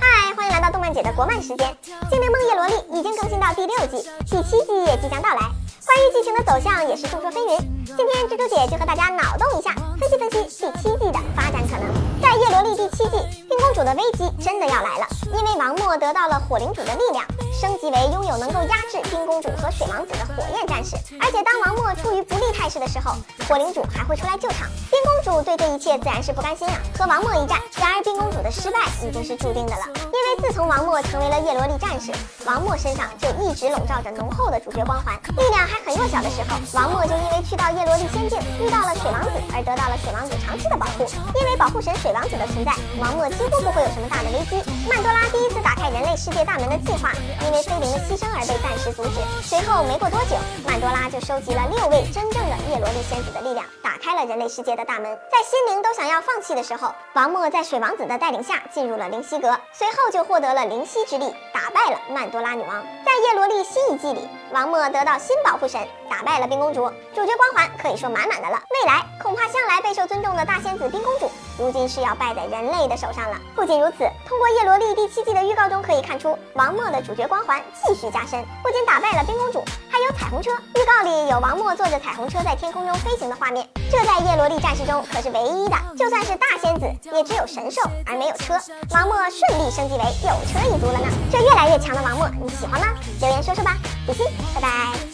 嗨，欢迎来到动漫姐的国漫时间。《精灵梦叶罗丽》已经更新到第六季，第七季也即将到来。关于剧情的走向也是众说纷纭。今天蜘蛛姐就和大家脑洞一下，分析分析第七季的发展可能。在叶罗丽第七季，冰公主的危机真的要来了，因为王默得到了火灵主的力量。升级为拥有能够压制冰公主和水王子的火焰战士，而且当王默处于不利态势的时候，火灵主还会出来救场。冰公主对这一切自然是不甘心啊，和王默一战。然而冰公主的失败已经是注定的了，因为自从王默成为了叶罗丽战士，王默身上就一直笼罩着浓厚的主角光环。力量还很弱小的时候，王默就因为去到叶罗丽仙境遇到了水王子而得到了水王子长期的保护。因为保护神水王子的存在，王默几乎不会有什么大的危机。曼多拉第一次世界大门的计划，因为菲灵的牺牲而被暂时阻止。随后没过多久，曼多拉就收集了六位真正的叶罗丽仙子的力量，打开了人类世界的大门。在心灵都想要放弃的时候，王默在水王子的带领下进入了灵犀阁，随后就获得了灵犀之力，打败了曼多拉女王。在叶罗丽新一季里，王默得到新保护神，打败了冰公主，主角光环可以说满满的了。未来恐怕向来备受尊重的大仙子冰公主，如今是要败在人类的手上了。不仅如此，通过叶罗丽第七季的预告中可以看出，王默的主角光环继续加深，不仅打败了冰公主，还有彩虹车。预告里有王默坐着彩虹车在天空中飞行的画面，这在叶罗丽战士中可是唯一的。就算是大仙子，也只有神兽而没有车。王默顺利升级为有车一族了呢，这越来越强的王默，你喜欢吗？留言说说吧，比心，拜拜。